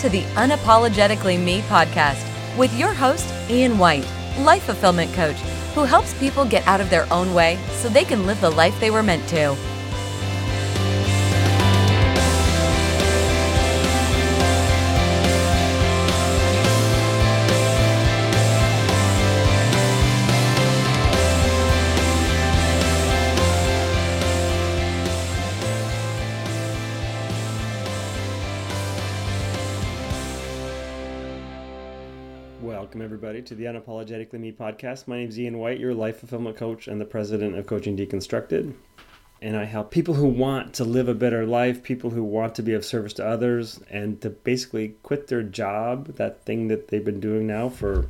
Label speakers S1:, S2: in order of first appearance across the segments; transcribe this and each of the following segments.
S1: to the Unapologetically Me podcast with your host, Ian White, life fulfillment coach, who helps people get out of their own way so they can live the life they were meant to.
S2: To the Unapologetically Me podcast. My name is Ian White, your life fulfillment coach and the president of Coaching Deconstructed. And I help people who want to live a better life, people who want to be of service to others, and to basically quit their job, that thing that they've been doing now for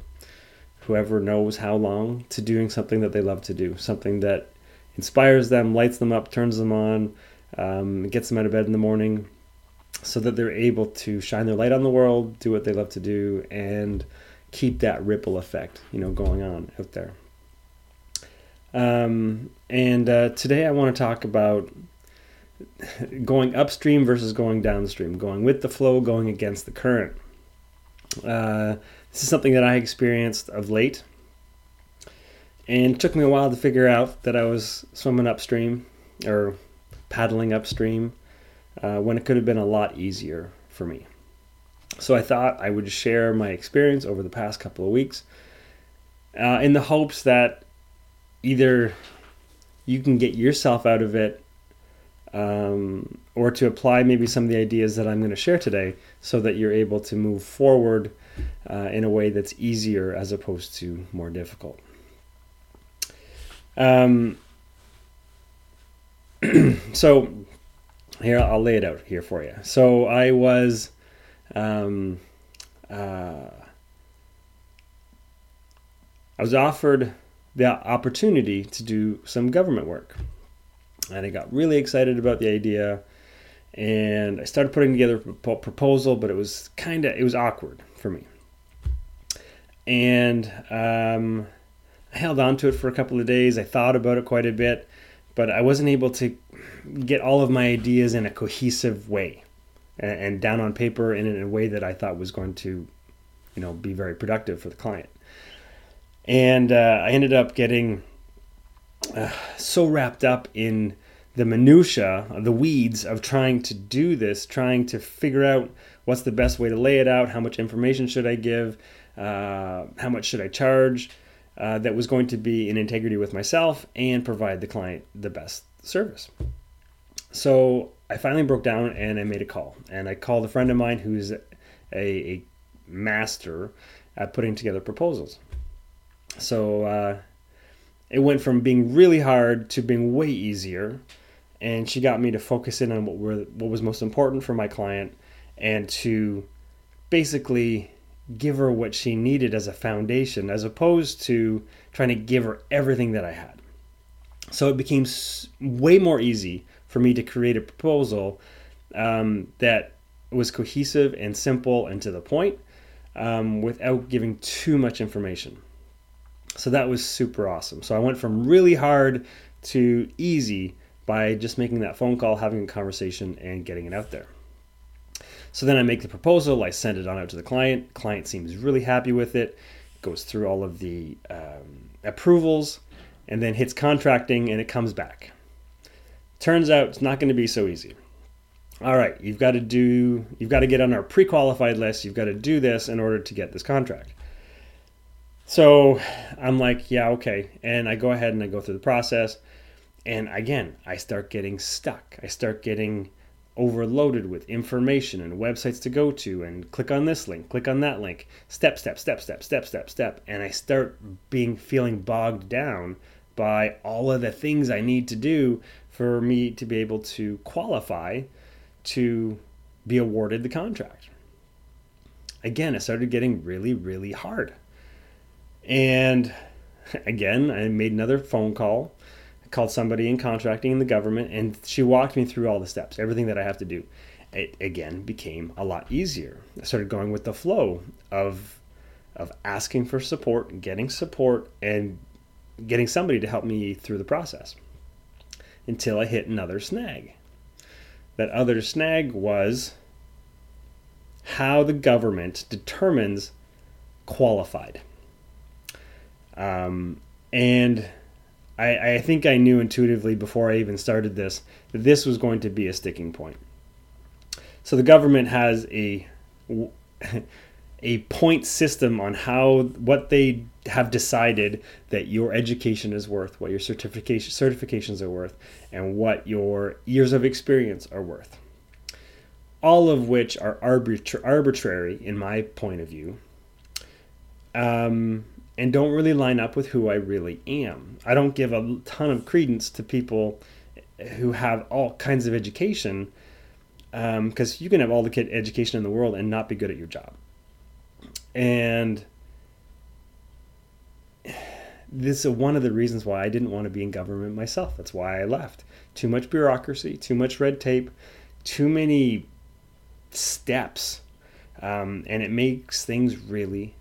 S2: whoever knows how long, to doing something that they love to do, something that inspires them, lights them up, turns them on, um, gets them out of bed in the morning, so that they're able to shine their light on the world, do what they love to do, and keep that ripple effect, you know, going on out there. Um, and uh, today I want to talk about going upstream versus going downstream, going with the flow, going against the current. Uh, this is something that I experienced of late, and it took me a while to figure out that I was swimming upstream or paddling upstream uh, when it could have been a lot easier for me. So I thought I would share my experience over the past couple of weeks uh, in the hopes that either you can get yourself out of it um, or to apply maybe some of the ideas that I'm going to share today so that you're able to move forward uh, in a way that's easier as opposed to more difficult. Um, so here I'll lay it out here for you. So I was um, uh, I was offered the opportunity to do some government work. And I got really excited about the idea. And I started putting together a proposal, but it was kind of, it was awkward for me. And um, I held on to it for a couple of days. I thought about it quite a bit, but I wasn't able to get all of my ideas in a cohesive way and, down on paper and in a way that I thought was going to, you know, be very productive for the client. And uh, I ended up getting uh, so wrapped up in the minutia, the weeds of trying to do this, trying to figure out what's the best way to lay it out, how much information should I give, uh, how much should I charge, uh, that was going to be in integrity with myself and provide the client the best service. So I finally broke down and I made a call. And I called a friend of mine who's a, a master at putting together proposals. So uh, it went from being really hard to being way easier. And she got me to focus in on what were what was most important for my client and to basically give her what she needed as a foundation as opposed to trying to give her everything that I had. So it became way more easy for me to create a proposal um, that was cohesive and simple and to the point um, without giving too much information. So that was super awesome. So I went from really hard to easy by just making that phone call, having a conversation, and getting it out there. So then I make the proposal, I send it on out to the client. Client seems really happy with it, goes through all of the um, approvals, and then hits contracting, and it comes back. Turns out it's not going to be so easy. All right, you've got to do you've got to get on our pre-qualified list. You've got to do this in order to get this contract. So I'm like, yeah, okay. And I go ahead and I go through the process. And again, I start getting stuck. I start getting overloaded with information and websites to go to and click on this link, click on that link, step, step, step, step, step, step, step. And I start being feeling bogged down by all of the things I need to do for me to be able to qualify to be awarded the contract. Again, it started getting really, really hard. And again, I made another phone call. I called somebody in contracting in the government, and she walked me through all the steps, everything that I have to do. It again became a lot easier. I started going with the flow of of asking for support, getting support, and getting somebody to help me through the process until I hit another snag. That other snag was how the government determines qualified. Um, and I, I think I knew intuitively before I even started this that this was going to be a sticking point. So the government has a a point system on how what they have decided that your education is worth, what your certification certifications are worth, and what your years of experience are worth. All of which are arbitra- arbitrary in my point of view. Um, and don't really line up with who I really am. I don't give a ton of credence to people who have all kinds of education because um, you can have all the education in the world and not be good at your job. And this is one of the reasons why I didn't want to be in government myself. That's why I left. Too much bureaucracy, too much red tape, too many steps, um, and it makes things really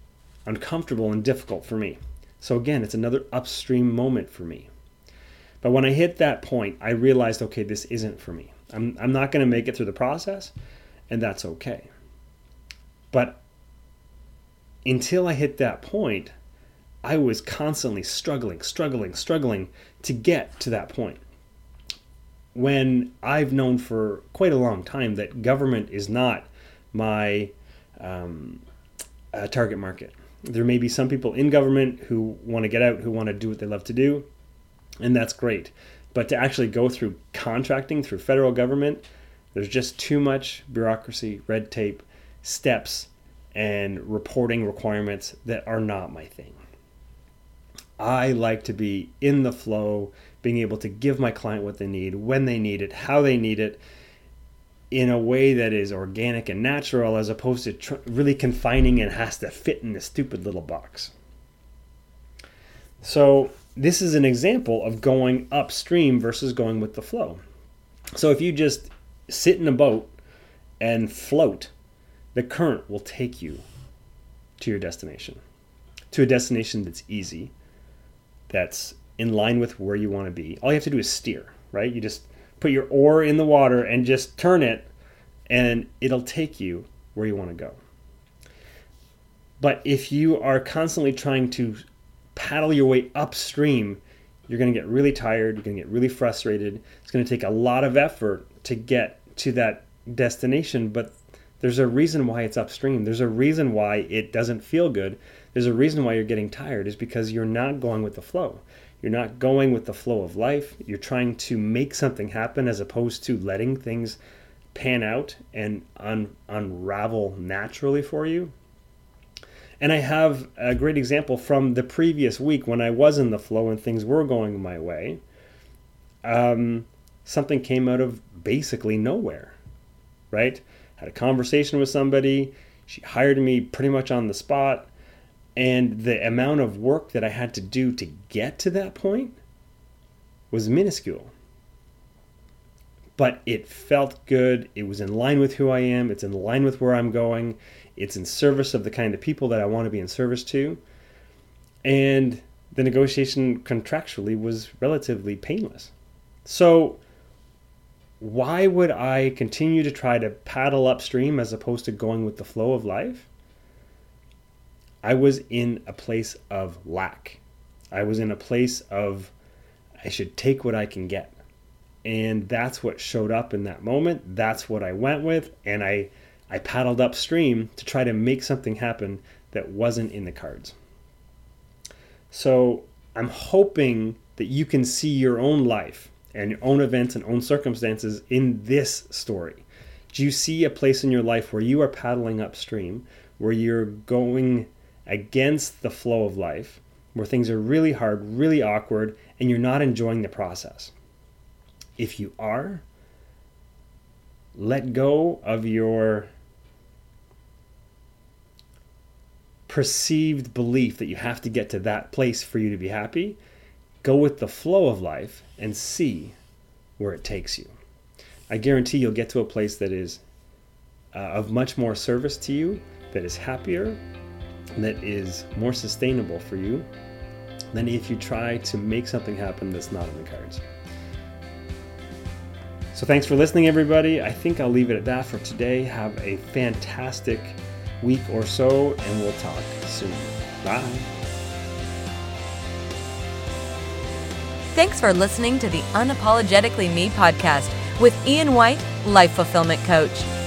S2: uncomfortable and difficult for me. So again, it's another upstream moment for me. But when I hit that point, I realized, okay, this isn't for me. I'm, I'm not going to make it through the process, and that's okay. But until I hit that point, I was constantly struggling, struggling, struggling to get to that point. When I've known for quite a long time that government is not my um, uh, target market. There may be some people in government who want to get out, who want to do what they love to do, and that's great. But to actually go through contracting through federal government, there's just too much bureaucracy, red tape, steps, and reporting requirements that are not my thing. I like to be in the flow, being able to give my client what they need, when they need it, how they need it, in a way that is organic and natural as opposed to tr- really confining and has to fit in a stupid little box. So, this is an example of going upstream versus going with the flow. So, if you just sit in a boat and float, the current will take you to your destination, to a destination that's easy, that's in line with where you want to be. All you have to do is steer, right? You just put your oar in the water and just turn it, and it'll take you where you want to go. But if you are constantly trying to paddle your way upstream, you're going to get really tired, you're going to get really frustrated. It's going to take a lot of effort to get to that destination, but there's a reason why it's upstream. There's a reason why it doesn't feel good. There's a reason why you're getting tired is because you're not going with the flow. You're not going with the flow of life. You're trying to make something happen as opposed to letting things pan out and un- unravel naturally for you. And I have a great example from the previous week when I was in the flow and things were going my way. Um, something came out of basically nowhere, right? Had a conversation with somebody. She hired me pretty much on the spot and the amount of work that I had to do to get to that point was minuscule. But it felt good. It was in line with who I am. It's in line with where I'm going. It's in service of the kind of people that I want to be in service to. And the negotiation contractually was relatively painless. So, why would I continue to try to paddle upstream as opposed to going with the flow of life? I was in a place of lack. I was in a place of I should take what I can get. And that's what showed up in that moment. That's what I went with. And I, I paddled upstream to try to make something happen that wasn't in the cards. So I'm hoping that you can see your own life and your own events and own circumstances in this story. Do you see a place in your life where you are paddling upstream, where you're going against the flow of life, where things are really hard, really awkward, and you're not enjoying the process. If you are, let go of your perceived belief that you have to get to that place for you to be happy. Go with the flow of life and see where it takes you. I guarantee you'll get to a place that is uh, of much more service to you, that is happier, that is more sustainable for you than if you try to make something happen that's not in the cards. So thanks for listening, everybody. I think I'll leave it at that for today. Have a fantastic week or so, and we'll talk soon. Bye.
S1: Thanks for listening to the Unapologetically Me podcast with Ian White, Life Fulfillment Coach.